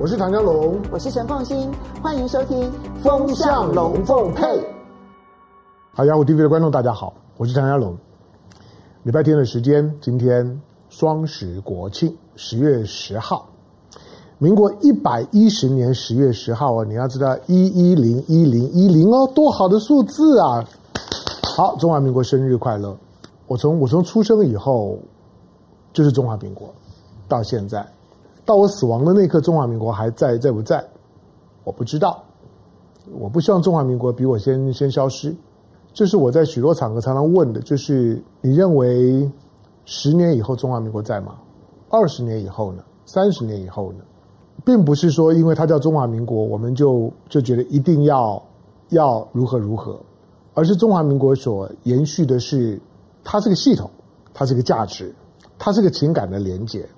我是唐江龙，我是陈凤新，欢迎收听《风向龙凤配》。好，雅虎 TV 的观众大家好，我是唐湘龙。礼拜天的时间，今天双十国庆，十月十号，民国一百一十年十月十号啊，你要知道一一零一零一零哦，多好的数字啊！好，中华民国生日快乐！我从我从出生以后就是中华民国，到现在。到我死亡的那刻，中华民国还在在不在？我不知道。我不希望中华民国比我先先消失。这是我在许多场合常常问的，就是你认为十年以后中华民国在吗？二十年以后呢？三十年以后呢？并不是说因为它叫中华民国，我们就就觉得一定要要如何如何，而是中华民国所延续的是它是个系统，它是个价值，它是个情感的连结。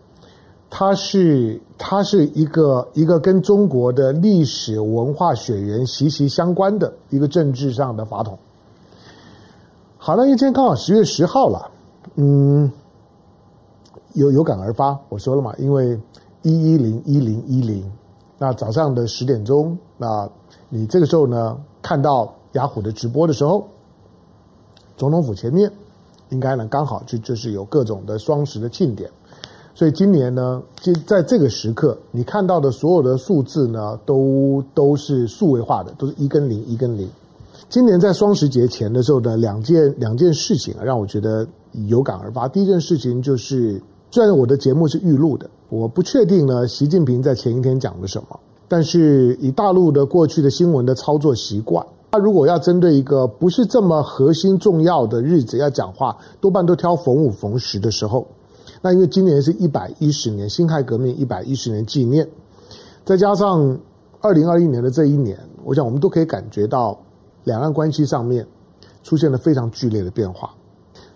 它是它是一个一个跟中国的历史文化血缘息息相关的一个政治上的法统。好，那因为今天刚好十月十号了，嗯，有有感而发，我说了嘛，因为一一零一零一零，那早上的十点钟，那你这个时候呢看到雅虎的直播的时候，总统府前面应该呢刚好就就是有各种的双十的庆典。所以今年呢，就在这个时刻，你看到的所有的数字呢，都都是数位化的，都是一跟零，一跟零。今年在双十节前的时候的两件两件事情啊，让我觉得有感而发。第一件事情就是，虽然我的节目是预录的，我不确定呢，习近平在前一天讲了什么，但是以大陆的过去的新闻的操作习惯，他如果要针对一个不是这么核心重要的日子要讲话，多半都挑逢五逢十的时候。那因为今年是一百一十年辛亥革命一百一十年纪念，再加上二零二一年的这一年，我想我们都可以感觉到两岸关系上面出现了非常剧烈的变化。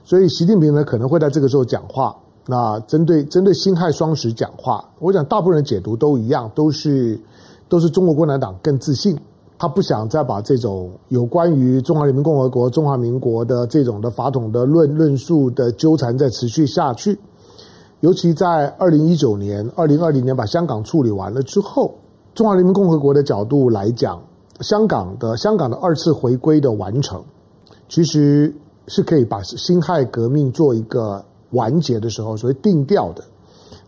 所以习近平呢可能会在这个时候讲话。那针对针对辛亥双十讲话，我想大部分人解读都一样，都是都是中国共产党更自信，他不想再把这种有关于中华人民共和国、中华民国的这种的法统的论论述的纠缠再持续下去。尤其在二零一九年、二零二零年把香港处理完了之后，中华人民共和国的角度来讲，香港的香港的二次回归的完成，其实是可以把辛亥革命做一个完结的时候，所谓定调的，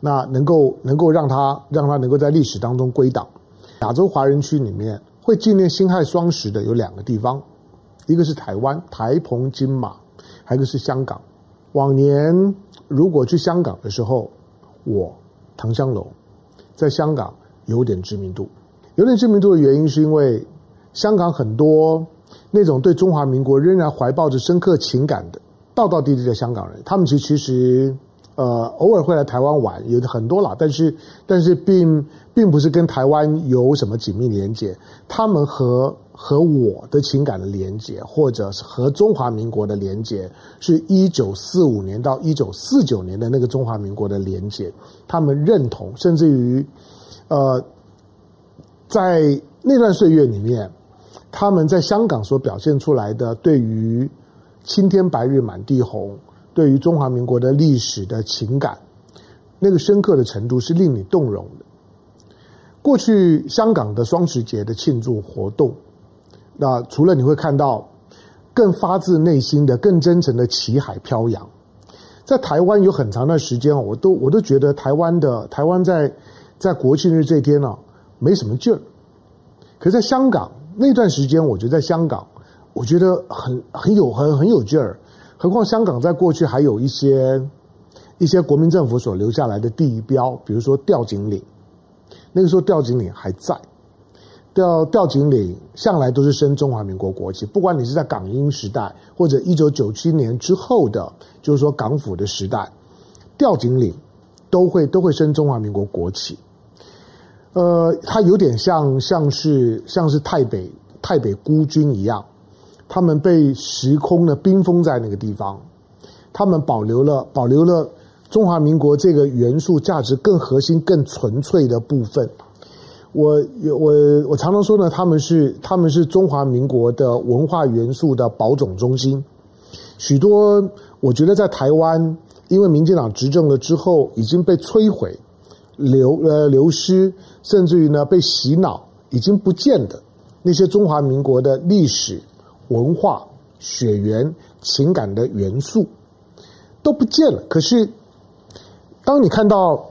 那能够能够让它让它能够在历史当中归档。亚洲华人区里面会纪念辛亥双十的有两个地方，一个是台湾台澎金马，还有一个是香港。往年。如果去香港的时候，我唐香龙在香港有点知名度。有点知名度的原因是因为香港很多那种对中华民国仍然怀抱着深刻情感的道道地地的香港人，他们其其实呃偶尔会来台湾玩，有很多啦，但是但是并并不是跟台湾有什么紧密连接，他们和。和我的情感的连接，或者是和中华民国的连接，是一九四五年到一九四九年的那个中华民国的连接。他们认同，甚至于，呃，在那段岁月里面，他们在香港所表现出来的对于青天白日满地红，对于中华民国的历史的情感，那个深刻的程度是令你动容的。过去香港的双十节的庆祝活动。那除了你会看到更发自内心的、更真诚的旗海飘扬，在台湾有很长的时间，我都我都觉得台湾的台湾在在国庆日这天呢没什么劲儿。可在香港那段时间，我觉得在香港，我觉得很很有很很有劲儿。何况香港在过去还有一些一些国民政府所留下来的地标，比如说吊景岭，那个时候吊景岭还在。吊吊景岭向来都是升中华民国国旗，不管你是在港英时代或者一九九七年之后的，就是说港府的时代，吊景岭都会都会升中华民国国旗。呃，它有点像像是像是泰北泰北孤军一样，他们被时空呢冰封在那个地方，他们保留了保留了中华民国这个元素价值更核心、更纯粹的部分。我我我常常说呢，他们是他们是中华民国的文化元素的保种中心。许多我觉得在台湾，因为民进党执政了之后已经被摧毁，流呃流失，甚至于呢被洗脑，已经不见的那些中华民国的历史、文化、血缘、情感的元素都不见了。可是，当你看到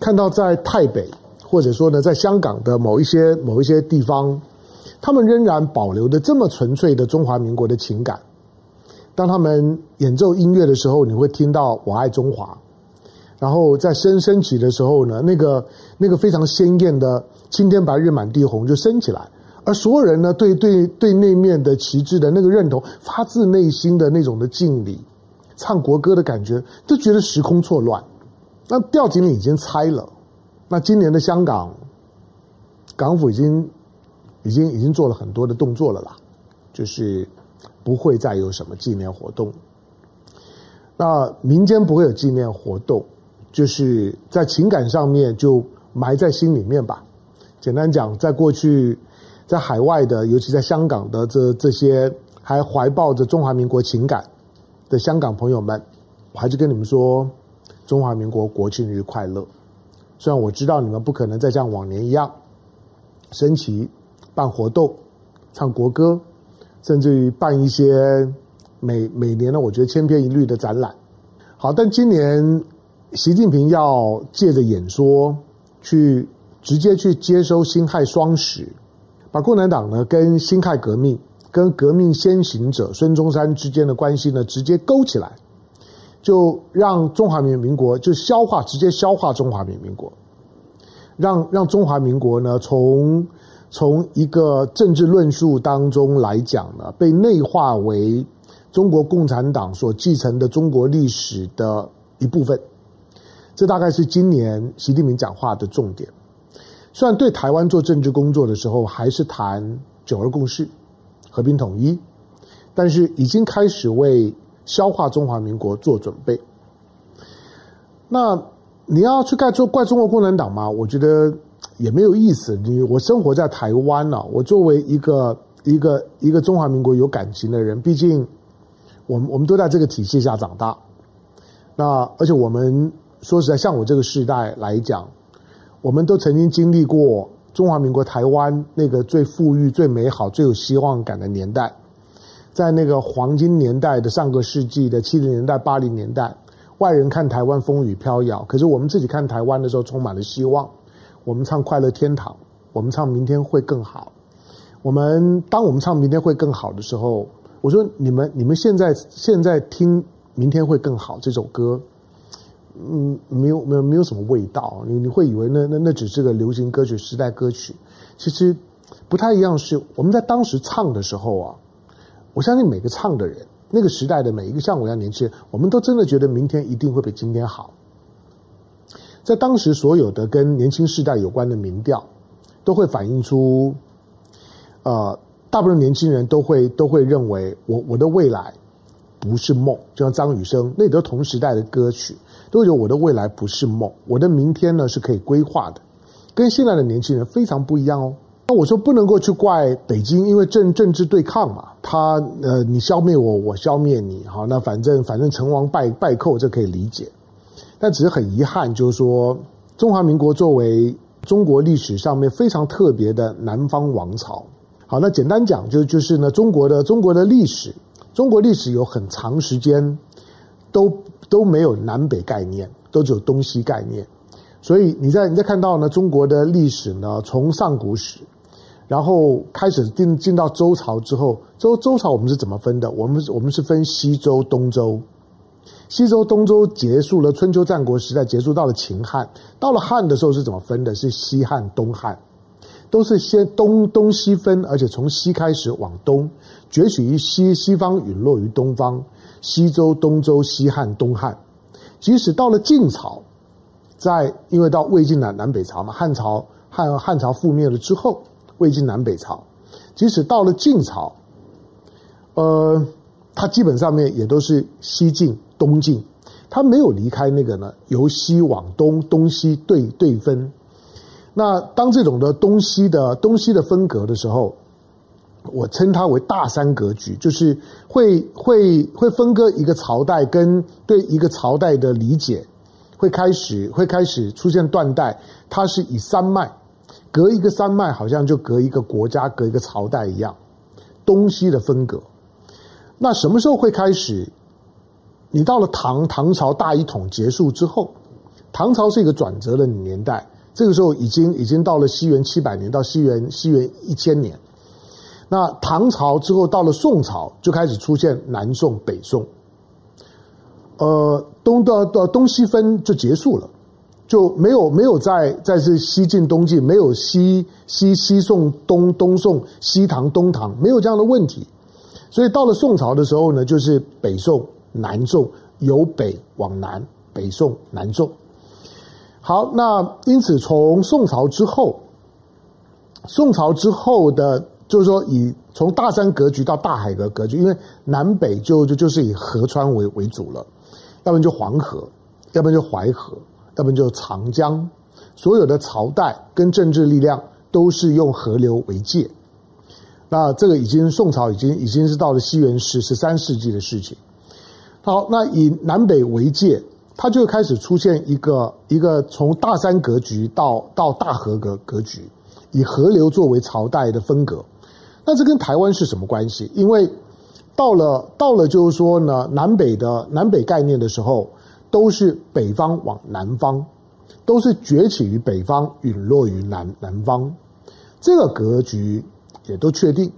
看到在台北，或者说呢，在香港的某一些某一些地方，他们仍然保留着这么纯粹的中华民国的情感。当他们演奏音乐的时候，你会听到“我爱中华”。然后在升升起的时候呢，那个那个非常鲜艳的“青天白日满地红”就升起来，而所有人呢，对对对那面的旗帜的那个认同，发自内心的那种的敬礼，唱国歌的感觉，都觉得时空错乱。那吊颈已经拆了，那今年的香港港府已经已经已经做了很多的动作了啦，就是不会再有什么纪念活动。那民间不会有纪念活动。就是在情感上面就埋在心里面吧。简单讲，在过去，在海外的，尤其在香港的这这些还怀抱着中华民国情感的香港朋友们，我还是跟你们说，中华民国国庆日快乐。虽然我知道你们不可能再像往年一样升旗、办活动、唱国歌，甚至于办一些每每年呢，我觉得千篇一律的展览。好，但今年。习近平要借着演说，去直接去接收辛亥双十，把共产党呢跟辛亥革命、跟革命先行者孙中山之间的关系呢直接勾起来，就让中华民民国就消化，直接消化中华民民国，让让中华民国呢从从一个政治论述当中来讲呢，被内化为中国共产党所继承的中国历史的一部分。这大概是今年习近平讲话的重点。虽然对台湾做政治工作的时候还是谈九二共识、和平统一，但是已经开始为消化中华民国做准备。那你要去怪中怪中国共产党吗？我觉得也没有意思。你我生活在台湾呢，我作为一个一个一个中华民国有感情的人，毕竟我们我们都在这个体系下长大。那而且我们。说实在，像我这个时代来讲，我们都曾经经历过中华民国台湾那个最富裕、最美好、最有希望感的年代，在那个黄金年代的上个世纪的七零年代、八零年代，外人看台湾风雨飘摇，可是我们自己看台湾的时候充满了希望。我们唱《快乐天堂》，我们唱《明天会更好》。我们当我们唱《明天会更好》的时候，我说你们你们现在现在听《明天会更好》这首歌。嗯，没有没有没有什么味道，你你会以为那那那只是个流行歌曲、时代歌曲，其实不太一样。是我们在当时唱的时候啊，我相信每个唱的人，那个时代的每一个像我一样年轻人，我们都真的觉得明天一定会比今天好。在当时所有的跟年轻世代有关的民调，都会反映出，呃，大部分年轻人都会都会认为我我的未来不是梦，就像张雨生，那都是同时代的歌曲。都有我的未来不是梦，我的明天呢是可以规划的，跟现在的年轻人非常不一样哦。那我说不能够去怪北京，因为政政治对抗嘛，他呃你消灭我，我消灭你，好，那反正反正成王败败寇这可以理解，但只是很遗憾，就是说中华民国作为中国历史上面非常特别的南方王朝，好，那简单讲就就是呢中国的中国的历史，中国历史有很长时间都。都没有南北概念，都只有东西概念。所以你在你在看到呢，中国的历史呢，从上古史，然后开始进进到周朝之后，周周朝我们是怎么分的？我们我们是分西周、东周。西周、东周结束了春秋战国时代，结束到了秦汉，到了汉的时候是怎么分的？是西汉、东汉，都是先东东西分，而且从西开始往东，崛起于西，西方陨落于东方。西周、东周、西汉、东汉，即使到了晋朝，在因为到魏晋南南北朝嘛，汉朝汉汉朝覆灭了之后，魏晋南北朝，即使到了晋朝，呃，它基本上面也都是西晋、东晋，它没有离开那个呢，由西往东，东西对对分。那当这种的东西的东西的分隔的时候。我称它为大三格局，就是会会会分割一个朝代跟对一个朝代的理解，会开始会开始出现断代，它是以山脉，隔一个山脉好像就隔一个国家，隔一个朝代一样，东西的分隔。那什么时候会开始？你到了唐唐朝大一统结束之后，唐朝是一个转折的年代，这个时候已经已经到了西元七百年到西元西元一千年。那唐朝之后到了宋朝，就开始出现南宋、北宋。呃，东的的东西分就结束了，就没有没有再再是西晋、东晋，没有西西西宋、东东宋、西唐、东唐，没有这样的问题。所以到了宋朝的时候呢，就是北宋。南宋由北往南，北宋、南宋。好，那因此从宋朝之后，宋朝之后的，就是说以从大山格局到大海的格局，因为南北就就就是以河川为为主了，要不然就黄河，要不然就淮河，要不然就长江，所有的朝代跟政治力量都是用河流为界。那这个已经宋朝已经已经是到了西元十十三世纪的事情。好，那以南北为界，它就开始出现一个一个从大山格局到到大河格格局，以河流作为朝代的分隔。那这跟台湾是什么关系？因为到了到了就是说呢，南北的南北概念的时候，都是北方往南方，都是崛起于北方，陨落于南南方。这个格局也都确定，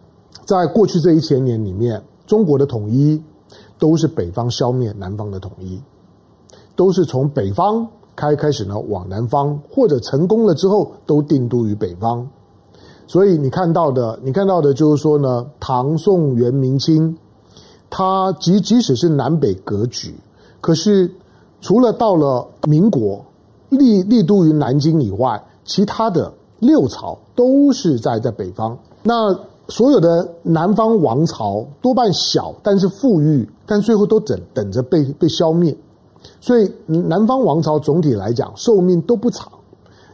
在过去这一千年里面，中国的统一。都是北方消灭南方的统一，都是从北方开开始呢往南方，或者成功了之后都定都于北方。所以你看到的，你看到的就是说呢，唐宋元明清，它即即使是南北格局，可是除了到了民国立立都于南京以外，其他的六朝都是在在北方。那所有的南方王朝多半小，但是富裕，但最后都等等着被被消灭。所以南方王朝总体来讲寿命都不长。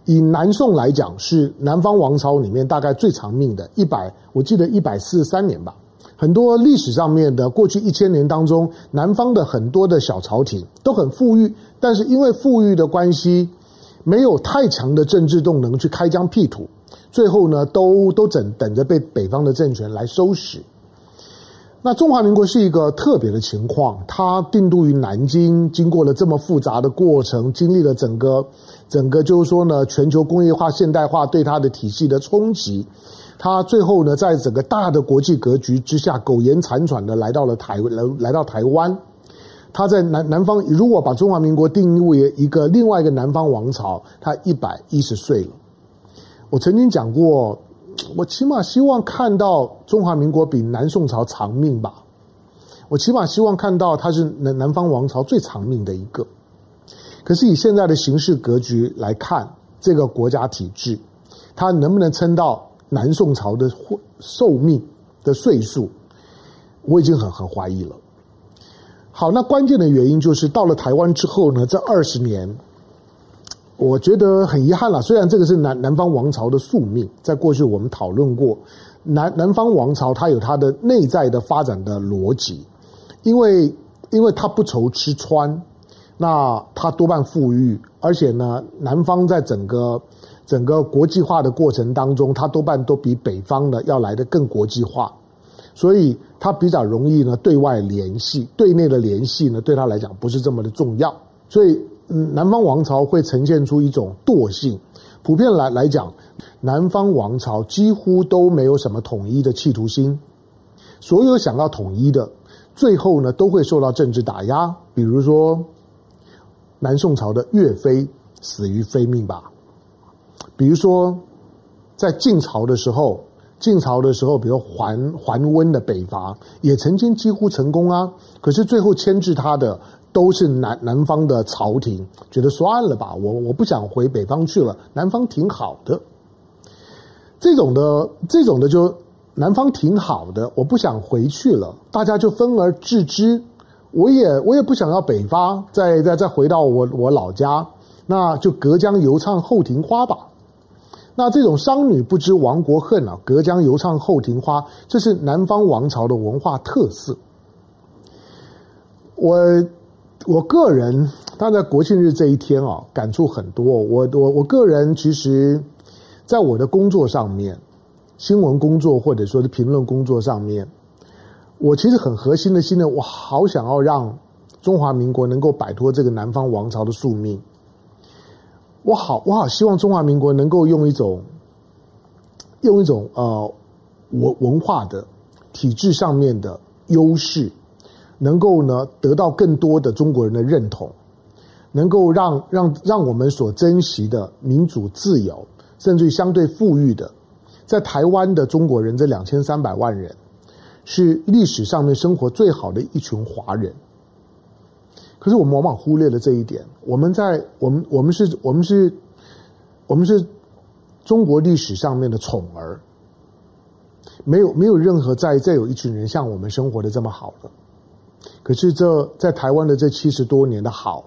以南宋来讲，是南方王朝里面大概最长命的，一百，我记得一百四十三年吧。很多历史上面的过去一千年当中，南方的很多的小朝廷都很富裕，但是因为富裕的关系，没有太强的政治动能去开疆辟土。最后呢，都都等等着被北方的政权来收拾。那中华民国是一个特别的情况，它定都于南京，经过了这么复杂的过程，经历了整个整个就是说呢，全球工业化现代化对它的体系的冲击，它最后呢，在整个大的国际格局之下，苟延残喘的来到了台来来到台湾。它在南南方，如果把中华民国定义为一个另外一个南方王朝，它一百一十岁了。我曾经讲过，我起码希望看到中华民国比南宋朝长命吧。我起码希望看到它是南南方王朝最长命的一个。可是以现在的形势格局来看，这个国家体制，它能不能撑到南宋朝的寿命的岁数，我已经很很怀疑了。好，那关键的原因就是到了台湾之后呢，这二十年。我觉得很遗憾了，虽然这个是南南方王朝的宿命，在过去我们讨论过，南南方王朝它有它的内在的发展的逻辑，因为因为它不愁吃穿，那它多半富裕，而且呢，南方在整个整个国际化的过程当中，它多半都比北方呢要来得更国际化，所以它比较容易呢对外联系，对内的联系呢对它来讲不是这么的重要，所以。南方王朝会呈现出一种惰性，普遍来来讲，南方王朝几乎都没有什么统一的企图心。所有想要统一的，最后呢都会受到政治打压。比如说，南宋朝的岳飞死于非命吧。比如说，在晋朝的时候，晋朝的时候，比如桓桓温的北伐也曾经几乎成功啊，可是最后牵制他的。都是南南方的朝廷觉得算了吧，我我不想回北方去了，南方挺好的。这种的这种的就南方挺好的，我不想回去了，大家就分而治之。我也我也不想要北方，再再再回到我我老家，那就隔江犹唱后庭花吧。那这种商女不知亡国恨啊，隔江犹唱后庭花，这是南方王朝的文化特色。我。我个人，当然在国庆日这一天啊，感触很多。我我我个人其实，在我的工作上面，新闻工作或者说是评论工作上面，我其实很核心的心呢，我好想要让中华民国能够摆脱这个南方王朝的宿命。我好，我好希望中华民国能够用一种，用一种呃文文化的体制上面的优势，能够呢得到更多的中国人的认同，能够让让让我们所珍惜的民主自由，甚至于相对富裕的，在台湾的中国人这两千三百万人，是历史上面生活最好的一群华人。可是我们往往忽略了这一点。我们在我们我们是我们是我们是中国历史上面的宠儿，没有没有任何再再有一群人像我们生活的这么好了。可是这在台湾的这七十多年的好，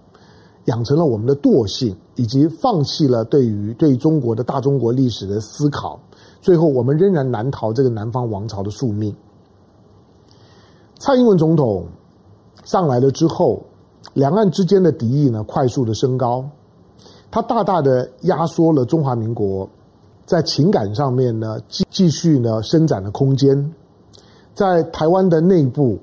养成了我们的惰性，以及放弃了对于对中国的大中国历史的思考。最后，我们仍然难逃这个南方王朝的宿命。蔡英文总统上来了之后。两岸之间的敌意呢，快速的升高，它大大的压缩了中华民国在情感上面呢继继续呢伸展的空间，在台湾的内部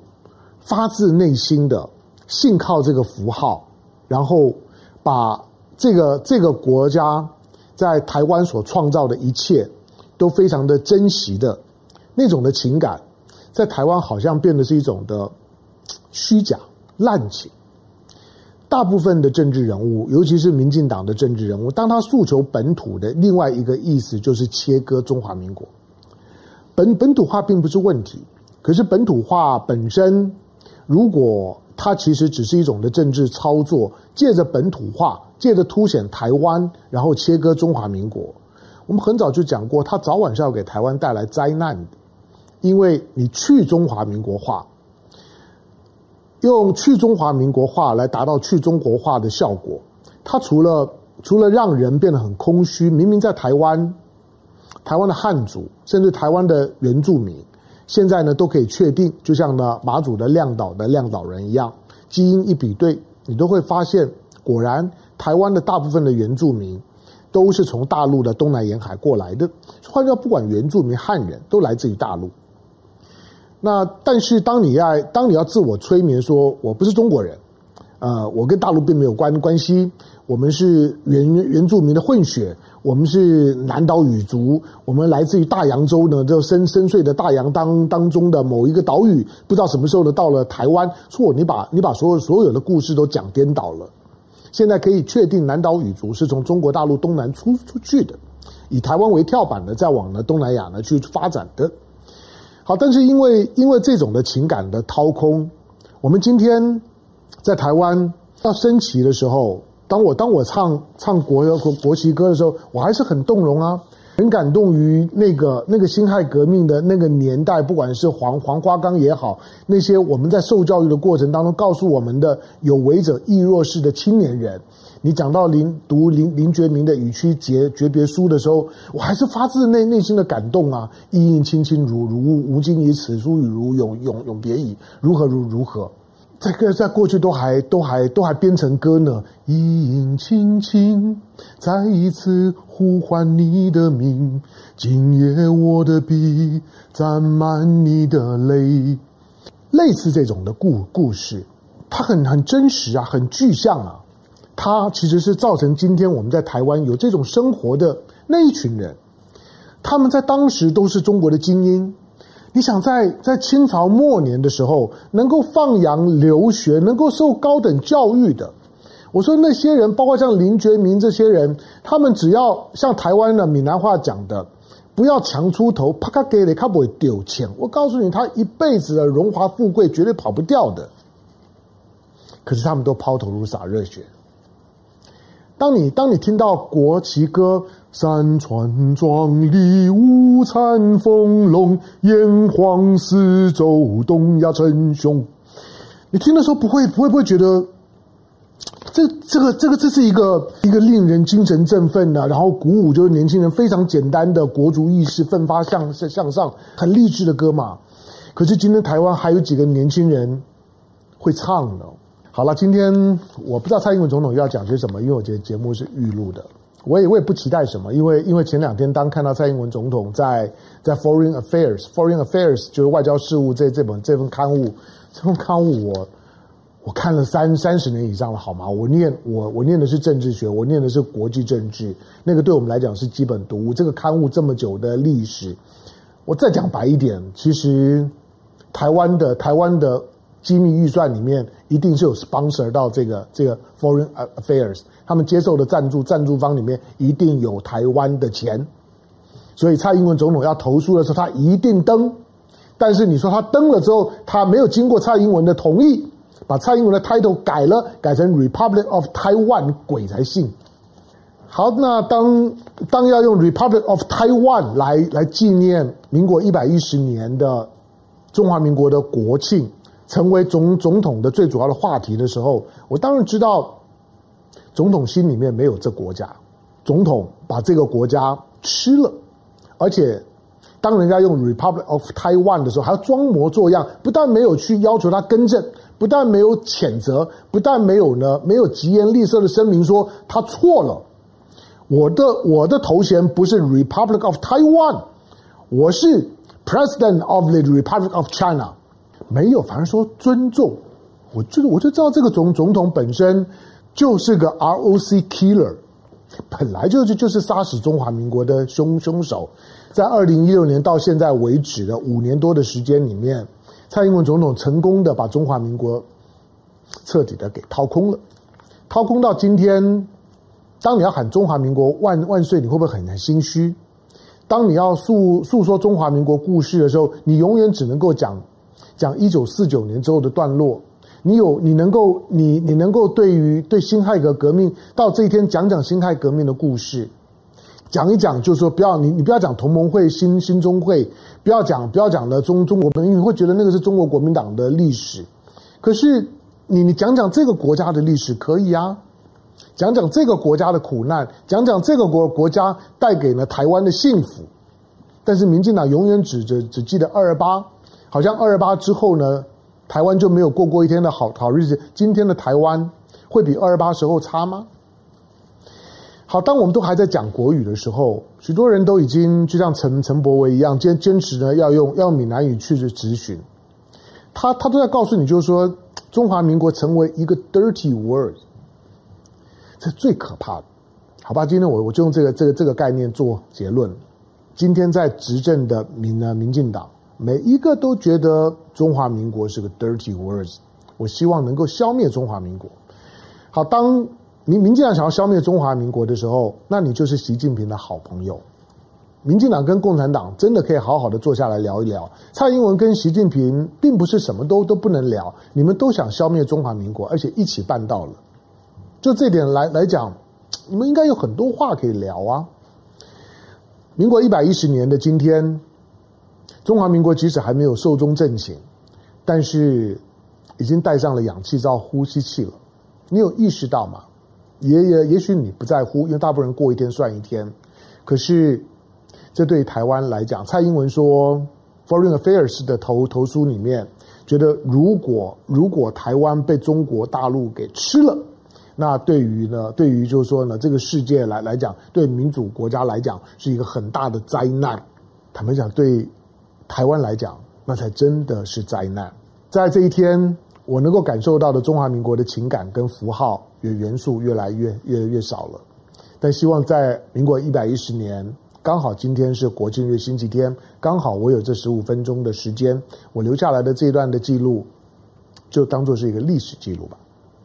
发自内心的信靠这个符号，然后把这个这个国家在台湾所创造的一切都非常的珍惜的那种的情感，在台湾好像变得是一种的虚假滥情。大部分的政治人物，尤其是民进党的政治人物，当他诉求本土的另外一个意思，就是切割中华民国。本本土化并不是问题，可是本土化本身，如果它其实只是一种的政治操作，借着本土化，借着凸显台湾，然后切割中华民国，我们很早就讲过，它早晚是要给台湾带来灾难的，因为你去中华民国化。用去中华民国化来达到去中国化的效果，它除了除了让人变得很空虚，明明在台湾，台湾的汉族甚至台湾的原住民，现在呢都可以确定，就像呢马祖的亮岛的亮岛人一样，基因一比对，你都会发现，果然台湾的大部分的原住民都是从大陆的东南沿海过来的，换句话说，不管原住民汉人都来自于大陆。那但是当你要当你要自我催眠说我不是中国人，呃，我跟大陆并没有关关系，我们是原原住民的混血，我们是南岛语族，我们来自于大洋洲呢，就深深邃的大洋当当中的某一个岛屿，不知道什么时候呢到了台湾，错，你把你把所有所有的故事都讲颠倒了。现在可以确定南岛语族是从中国大陆东南出出去的，以台湾为跳板的，再往呢东南亚呢去发展的。好，但是因为因为这种的情感的掏空，我们今天在台湾要升旗的时候，当我当我唱唱国国国旗歌的时候，我还是很动容啊，很感动于那个那个辛亥革命的那个年代，不管是黄黄花岗也好，那些我们在受教育的过程当中告诉我们的有为者亦若是的青年人。你讲到林读林林觉民的《与妻诀诀别书》的时候，我还是发自内内心的感动啊！意应卿卿如如，吾今以此书与汝永永永别矣，如何如如何？这个在过去都还都还都还编成歌呢。意应卿卿，再一次呼唤你的名，今夜我的笔沾满你的泪。类似这种的故故事，它很很真实啊，很具象啊。它其实是造成今天我们在台湾有这种生活的那一群人，他们在当时都是中国的精英。你想在在清朝末年的时候，能够放洋留学、能够受高等教育的，我说那些人，包括像林觉民这些人，他们只要像台湾的闽南话讲的，不要强出头，啪咔给你，他不会丢钱。我告诉你，他一辈子的荣华富贵绝对跑不掉的。可是他们都抛头颅洒热血。当你当你听到国旗歌“山川壮丽，五彩丰隆，炎黄四周，东亚称雄”，你听的时候不会不会不会觉得这这个这个这是一个一个令人精神振奋的，然后鼓舞就是年轻人非常简单的国足意识，奋发向向上，很励志的歌嘛？可是今天台湾还有几个年轻人会唱呢？好了，今天我不知道蔡英文总统要讲些什么，因为我觉得节目是预录的，我也我也不期待什么，因为因为前两天当看到蔡英文总统在在 Foreign Affairs Foreign Affairs 就是外交事务这这本这份刊物，这份刊物我我看了三三十年以上了，好吗？我念我我念的是政治学，我念的是国际政治，那个对我们来讲是基本读物。这个刊物这么久的历史，我再讲白一点，其实台湾的台湾的。机密预算里面一定是有 sponsor 到这个这个 foreign affairs，他们接受的赞助赞助方里面一定有台湾的钱，所以蔡英文总统要投诉的时候，他一定登。但是你说他登了之后，他没有经过蔡英文的同意，把蔡英文的 title 改了，改成 Republic of Taiwan，鬼才信。好，那当当要用 Republic of Taiwan 来来纪念民国一百一十年的中华民国的国庆。成为总总统的最主要的话题的时候，我当然知道，总统心里面没有这国家，总统把这个国家吃了，而且当人家用 Republic of Taiwan 的时候，还要装模作样，不但没有去要求他更正，不但没有谴责，不但没有呢，没有疾言厉色的声明说他错了。我的我的头衔不是 Republic of Taiwan，我是 President of the Republic of China。没有，反而说尊重。我就是我就知道这个总总统本身就是个 ROC killer，本来就就就是杀死中华民国的凶凶手。在二零一六年到现在为止的五年多的时间里面，蔡英文总统成功的把中华民国彻底的给掏空了，掏空到今天。当你要喊中华民国万万岁，你会不会很很心虚？当你要诉诉说中华民国故事的时候，你永远只能够讲。讲一九四九年之后的段落，你有你能够你你能够对于对辛亥革革命到这一天讲讲辛亥革命的故事，讲一讲就是说不要你你不要讲同盟会新新中会，不要讲不要讲的中中国民，你会觉得那个是中国国民党的历史，可是你你讲讲这个国家的历史可以啊，讲讲这个国家的苦难，讲讲这个国国家带给了台湾的幸福，但是民进党永远只只只记得二二八。好像二二八之后呢，台湾就没有过过一天的好好日子。今天的台湾会比二二八时候差吗？好，当我们都还在讲国语的时候，许多人都已经就像陈陈伯维一样，坚坚持呢要用要用闽南语去质询。他他都在告诉你，就是说中华民国成为一个 dirty word，这最可怕的。好吧，今天我我就用这个这个这个概念做结论。今天在执政的民呢民进党。每一个都觉得中华民国是个 dirty words，我希望能够消灭中华民国。好，当民民进党想要消灭中华民国的时候，那你就是习近平的好朋友。民进党跟共产党真的可以好好的坐下来聊一聊。蔡英文跟习近平并不是什么都都不能聊，你们都想消灭中华民国，而且一起办到了。就这点来来讲，你们应该有很多话可以聊啊。民国一百一十年的今天。中华民国即使还没有寿终正寝，但是已经戴上了氧气罩、呼吸器了。你有意识到吗？也也也许你不在乎，因为大部分人过一天算一天。可是，这对台湾来讲，蔡英文说，Foreign Affairs 的投投书里面，觉得如果如果台湾被中国大陆给吃了，那对于呢，对于就是说呢，这个世界来来讲，对民主国家来讲，是一个很大的灾难。坦白讲，对。台湾来讲，那才真的是灾难。在这一天，我能够感受到的中华民国的情感跟符号与元素越来越越来越少了。但希望在民国一百一十年，刚好今天是国庆日星期天，刚好我有这十五分钟的时间，我留下来的这段的记录，就当做是一个历史记录吧。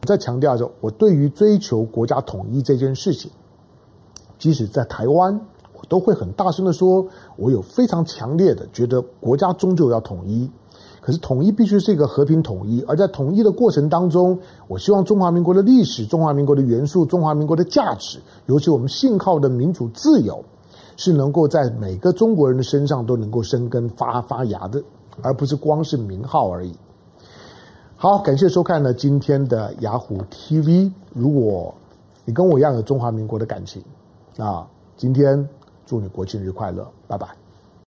再强调着，我对于追求国家统一这件事情，即使在台湾。都会很大声的说，我有非常强烈的觉得国家终究要统一，可是统一必须是一个和平统一，而在统一的过程当中，我希望中华民国的历史、中华民国的元素、中华民国的价值，尤其我们信靠的民主自由，是能够在每个中国人的身上都能够生根发发芽的，而不是光是名号而已。好，感谢收看呢今天的雅虎 TV。如果你跟我一样有中华民国的感情，啊，今天。祝你国庆日快乐，拜拜。